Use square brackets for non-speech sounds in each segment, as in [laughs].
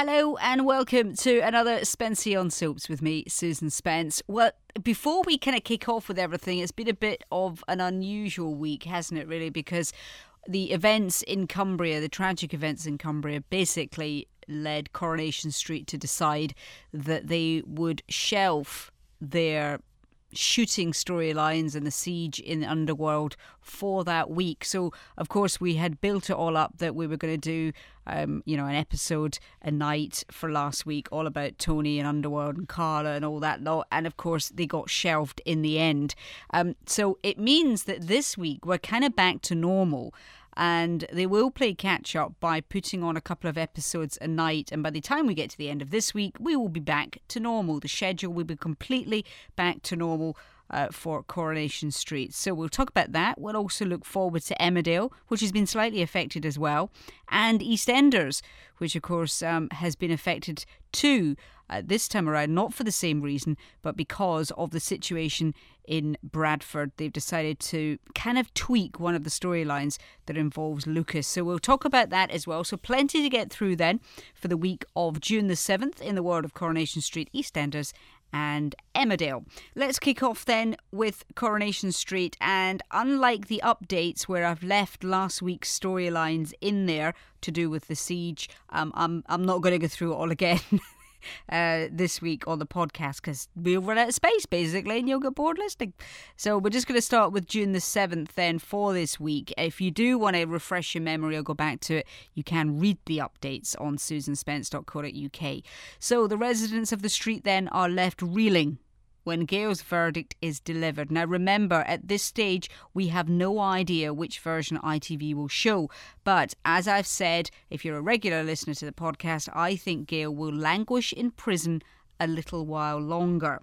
Hello and welcome to another Spencey on Soaps with me, Susan Spence. Well, before we kind of kick off with everything, it's been a bit of an unusual week, hasn't it, really? Because the events in Cumbria, the tragic events in Cumbria, basically led Coronation Street to decide that they would shelf their shooting storylines and the siege in the underworld for that week. So, of course, we had built it all up that we were going to do, um, you know, an episode a night for last week, all about Tony and Underworld and Carla and all that lot. And of course, they got shelved in the end. Um, so it means that this week we're kind of back to normal and they will play catch up by putting on a couple of episodes a night. And by the time we get to the end of this week, we will be back to normal. The schedule will be completely back to normal. Uh, for Coronation Street. So we'll talk about that. We'll also look forward to Emmerdale, which has been slightly affected as well, and EastEnders, which of course um, has been affected too uh, this time around, not for the same reason, but because of the situation in Bradford. They've decided to kind of tweak one of the storylines that involves Lucas. So we'll talk about that as well. So plenty to get through then for the week of June the 7th in the world of Coronation Street, EastEnders, and Emmerdale. Let's kick off then with Coronation Street. And unlike the updates where I've left last week's storylines in there to do with the siege, um, I'm I'm not going to go through it all again. [laughs] [laughs] uh, this week on the podcast because we'll run out of space basically and you'll get bored listening. So we're just going to start with June the 7th then for this week. If you do want to refresh your memory or go back to it, you can read the updates on susanspence.co.uk. So the residents of the street then are left reeling when Gail's verdict is delivered. Now, remember, at this stage, we have no idea which version ITV will show. But as I've said, if you're a regular listener to the podcast, I think Gail will languish in prison a little while longer.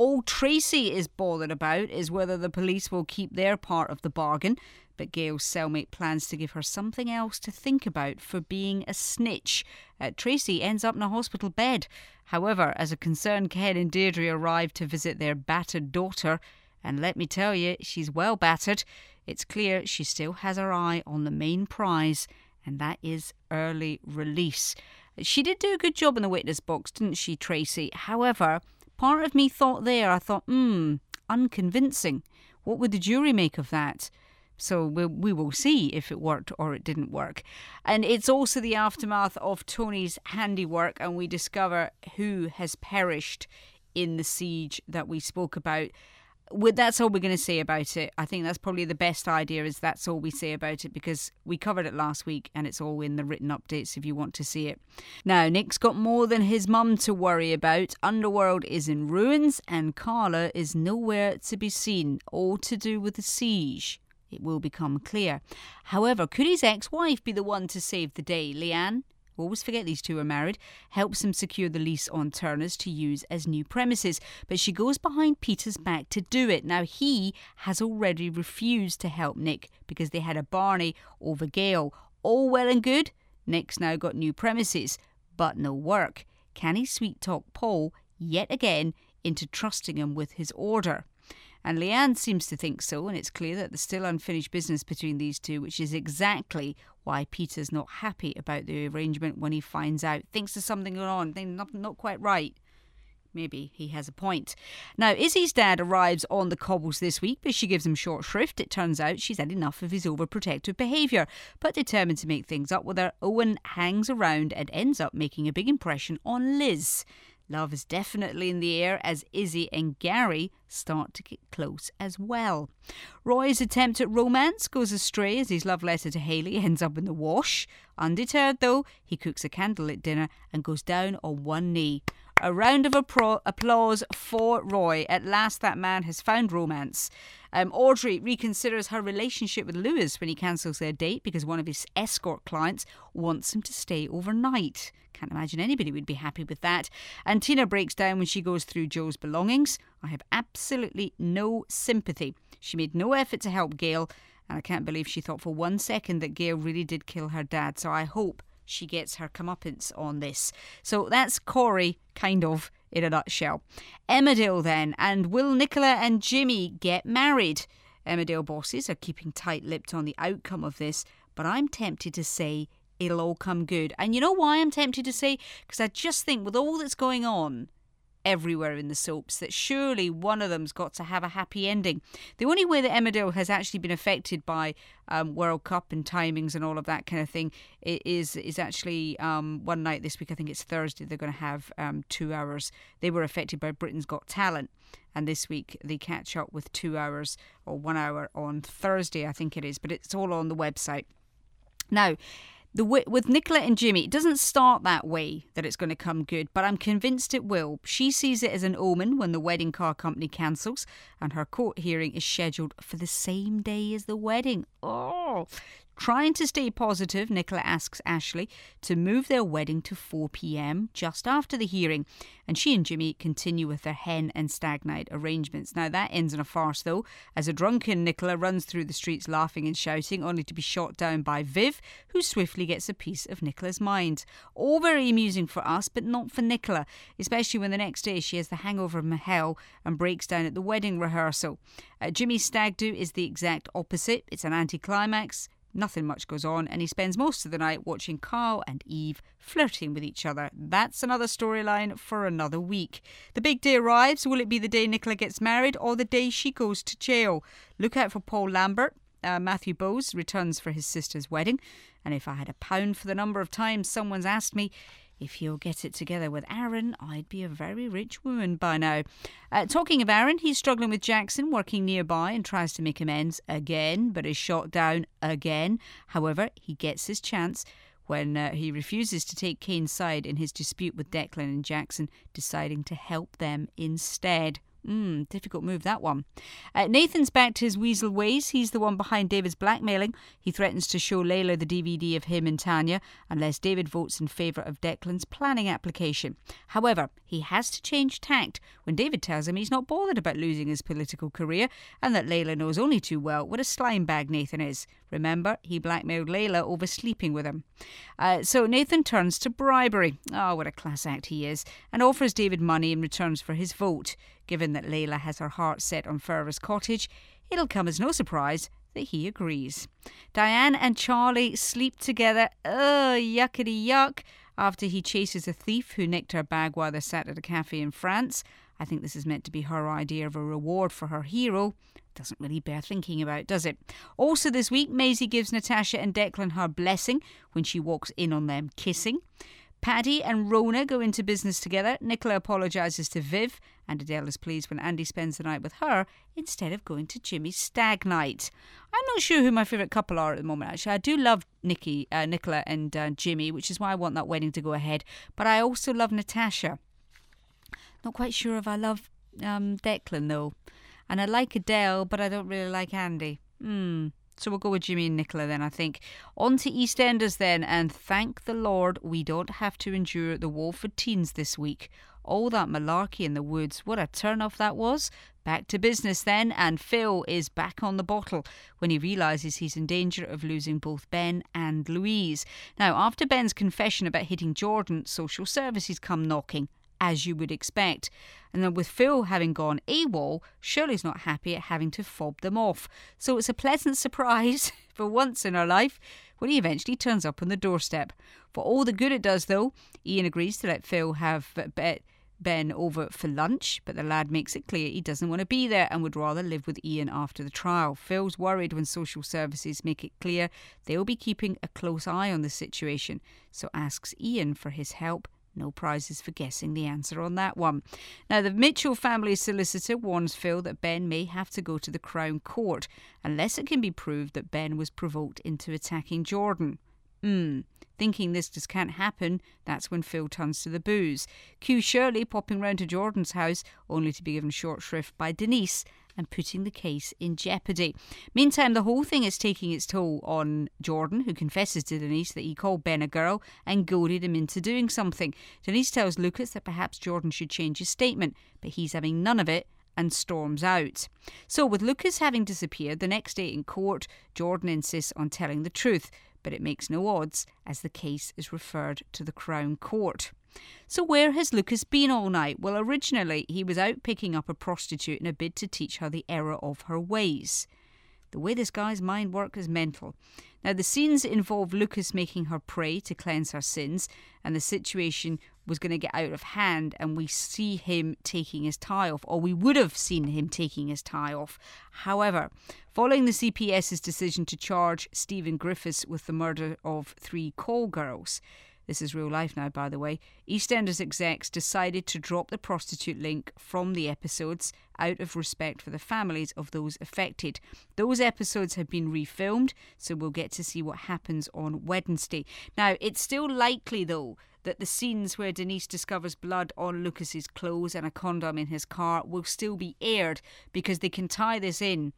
All Tracy is bothered about is whether the police will keep their part of the bargain, but Gail's cellmate plans to give her something else to think about for being a snitch. Uh, Tracy ends up in a hospital bed. However, as a concerned Ken and Deirdre arrive to visit their battered daughter, and let me tell you, she's well battered, it's clear she still has her eye on the main prize, and that is early release. She did do a good job in the witness box, didn't she, Tracy? However, part of me thought there, I thought, hmm, unconvincing. What would the jury make of that? So we, we will see if it worked or it didn't work. And it's also the aftermath of Tony's handiwork, and we discover who has perished in the siege that we spoke about. That's all we're going to say about it. I think that's probably the best idea. Is that's all we say about it because we covered it last week and it's all in the written updates if you want to see it. Now Nick's got more than his mum to worry about. Underworld is in ruins and Carla is nowhere to be seen. All to do with the siege it will become clear. However, could his ex wife be the one to save the day? Leanne, always forget these two are married, helps him secure the lease on Turner's to use as new premises, but she goes behind Peter's back to do it. Now, he has already refused to help Nick because they had a Barney over Gail. All well and good. Nick's now got new premises, but no work. Can he sweet talk Paul yet again into trusting him with his order? And Leanne seems to think so, and it's clear that there's still unfinished business between these two, which is exactly why Peter's not happy about the arrangement when he finds out, thinks there's something going on, things not, not quite right. Maybe he has a point. Now, Izzy's dad arrives on the cobbles this week, but she gives him short shrift. It turns out she's had enough of his overprotective behaviour. But determined to make things up with her, Owen hangs around and ends up making a big impression on Liz. Love is definitely in the air as Izzy and Gary start to get close as well. Roy's attempt at romance goes astray as his love letter to Hayley ends up in the wash. Undeterred, though, he cooks a candlelit dinner and goes down on one knee. A round of appro- applause for Roy. At last, that man has found romance. Um, Audrey reconsiders her relationship with Lewis when he cancels their date because one of his escort clients wants him to stay overnight. Can't imagine anybody would be happy with that. And Tina breaks down when she goes through Joe's belongings. I have absolutely no sympathy. She made no effort to help Gail, and I can't believe she thought for one second that Gail really did kill her dad. So I hope she gets her comeuppance on this. So that's Corrie, kind of, in a nutshell. Emmerdale then, and will Nicola and Jimmy get married? Emmerdale bosses are keeping tight lipped on the outcome of this, but I'm tempted to say it'll all come good. And you know why I'm tempted to say? Because I just think with all that's going on, everywhere in the soaps that surely one of them's got to have a happy ending. The only way that Emmerdale has actually been affected by um, World Cup and timings and all of that kind of thing is is actually um, one night this week. I think it's Thursday. They're going to have um, two hours. They were affected by Britain's Got Talent. And this week they catch up with two hours or one hour on Thursday, I think it is, but it's all on the website. Now, the with Nicola and Jimmy, it doesn't start that way that it's going to come good, but I'm convinced it will. She sees it as an omen when the wedding car company cancels, and her court hearing is scheduled for the same day as the wedding. Oh, Trying to stay positive, Nicola asks Ashley to move their wedding to 4 pm just after the hearing, and she and Jimmy continue with their hen and stag night arrangements. Now, that ends in a farce, though, as a drunken Nicola runs through the streets laughing and shouting, only to be shot down by Viv, who swiftly gets a piece of Nicola's mind. All very amusing for us, but not for Nicola, especially when the next day she has the hangover of hell and breaks down at the wedding rehearsal. Uh, Jimmy's stag do is the exact opposite. It's an anticlimax Nothing much goes on, and he spends most of the night watching Carl and Eve flirting with each other. That's another storyline for another week. The big day arrives. Will it be the day Nicola gets married or the day she goes to jail? Look out for Paul Lambert. Uh, Mathew Bose returns for his sister's wedding, and if I had a pound for the number of times someone's asked me if you'll get it together with Aaron, I'd be a very rich woman by now. Uh, talking of Aaron, he's struggling with Jackson, working nearby and tries to make amends again, but is shot down again. However, he gets his chance when uh, he refuses to take Kane's side in his dispute with Declan and Jackson, deciding to help them instead. Hmm, difficult move that one. Uh, Nathan's back to his weasel ways. He's the one behind David's blackmailing. He threatens to show Leyla the DVD of him and Tanya unless David votes in favour of Declan's planning application. However, he has to change tact when David tells him he's not bothered about losing his political career and that Leyla knows only too well what a slime bag Nathan is. Remember, he blackmailed Leyla over sleeping with him. Uh, so Nathan turns to bribery. Oh, what a class act he is, and offers David money in returns for his vote. Given that Layla has her heart set on Ferrers Cottage, it'll come as no surprise that he agrees. Diane and Charlie sleep together. Ugh, yuckety yuck. After he chases a thief who nicked her bag while they sat at a cafe in France. I think this is meant to be her idea of a reward for her hero. Doesn't really bear thinking about, does it? Also, this week, Maisie gives Natasha and Declan her blessing when she walks in on them kissing. Paddy and Rhona go into business together. Nicola apologises to Viv, and Adele is pleased when Andy spends the night with her instead of going to Jimmy's stag night. I'm not sure who my favourite couple are at the moment, actually. I do love Nikki, uh, Nicola and uh, Jimmy, which is why I want that wedding to go ahead, but I also love Natasha. Not quite sure if I love um, Declan, though. And I like Adele, but I don't really like Andy. Hmm. So we'll go with Jimmy and Nicola then, I think. On to EastEnders then, and thank the Lord we don't have to endure the Walford teens this week. All that malarkey in the woods, what a turn off that was. Back to business then, and Phil is back on the bottle when he realises he's in danger of losing both Ben and Louise. Now, after Ben's confession about hitting Jordan, social services come knocking as you would expect. And then with Phil having gone AWOL, Shirley's not happy at having to fob them off. So it's a pleasant [laughs] surprise for once in her life when he eventually turns up on the doorstep. For all the good it does, though, Ian agrees to let Phil have Ben over for lunch, but the lad makes it clear he doesn't want to be there and would rather live with Ian after the trial. Phil's worried when social services make it clear they'll be keeping a close eye on the situation, so asks Ian for his help no prizes for guessing the answer on that one. Now, the Mitchell family solicitor warns Phil that Ben may have to go to the Crown Court unless it can be proved that Ben was provoked into attacking Jordan. Hmm. Thinking this just can't happen, that's when Phil turns to the booze. Cue Shirley popping round to Jordan's house, only to be given short shrift by Denise and putting the case in jeopardy. Meantime, the whole thing is taking its toll on Jordan, who confesses to Denise that he called Ben a girl and goaded him into doing something. Denise tells Lucas that perhaps Jordan should change his statement, but he's having none of it and storms out. So, with Lucas having disappeared, the next day in court, Jordan insists on telling the truth, but it makes no odds as the case is referred to the Crown Court. So, where has Lucas been all night? Well, originally he was out picking up a prostitute in a bid to teach her the error of her ways. The way this guy's mind works is mental. Now, the scenes involve Lucas making her pray to cleanse her sins, and the situation was going to get out of hand, and we see him taking his tie off, or we would have seen him taking his tie off. However, following the CPS's decision to charge Stephen Griffiths with the murder of three call girls, this is real life now, by the way. EastEnders execs decided to drop the prostitute link from the episodes out of respect for the families of those affected. Those episodes have been refilmed, so we'll get to see what happens on Wednesday. Now, it's still likely, though, that the scenes where Denise discovers blood on Lucas's clothes and a condom in his car will still be aired because they can tie this in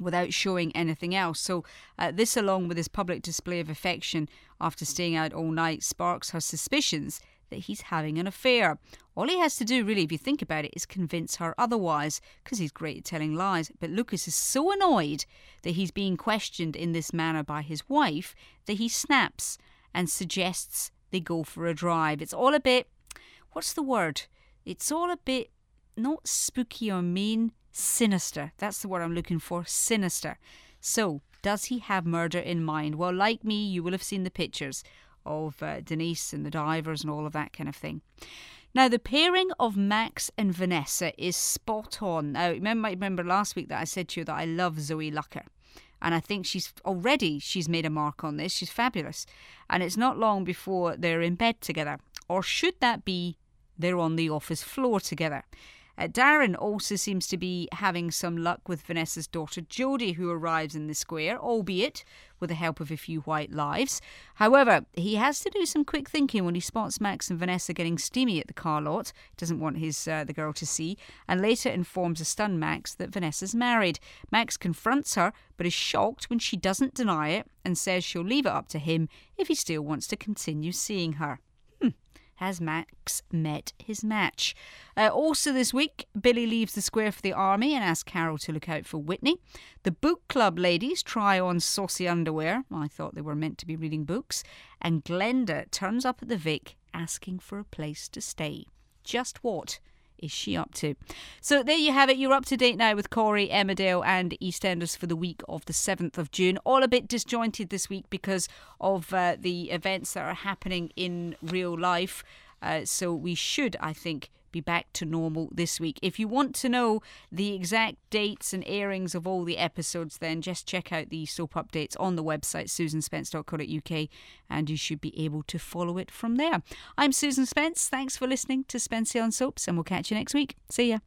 without showing anything else. So, uh, this, along with his public display of affection after staying out all night, sparks her suspicions that he's having an affair. All he has to do, really, if you think about it, is convince her otherwise, because he's great at telling lies. But Lucas is so annoyed that he's being questioned in this manner by his wife that he snaps and suggests they go for a drive. It's all a bit, what's the word? It's all a bit not spooky or mean, sinister. That's the word I'm looking for sinister. So, does he have murder in mind? Well, like me, you will have seen the pictures of uh, Denise and the divers and all of that kind of thing. Now, the pairing of Max and Vanessa is spot on. Now, remember, remember last week that I said to you that I love Zoe Lucker. And I think she's already she's made a mark on this. She's fabulous. And it's not long before they're in bed together. Or should that be they're on the office floor together? Uh, Darren also seems to be having some luck with Vanessa's daughter Jodie, who arrives in the square, albeit with the help of a few white lives. However, he has to do some quick thinking when he spots Max and Vanessa getting steamy at the car lot. Doesn't want his uh, the girl to see, and later informs a stunned Max that Vanessa's married. Max confronts her, but is shocked when she doesn't deny it and says she'll leave it up to him if he still wants to continue seeing her has Max met his match. Uh, also, this week, Billy leaves the square for the army and asks Carol to look out for Whitney. The book club ladies try on saucy underwear. I thought they were meant to be reading books. And Glenda turns up at the Vic asking for a place to stay. Just what? Is she up to? So there you have it. You're up to date now with Corrie, Emmerdale, and EastEnders for the week of the 7th of June. All a bit disjointed this week because of uh, the events that are happening in real life. Uh, so we should, I think, be back to normal this week. If you want to know the exact dates and airings of all the episodes, then just check out the soap updates on the website susanspence.co.uk and you should be able to follow it from there. I'm Susan Spence. Thanks for listening to Spency on Soaps and we'll catch you next week. See ya.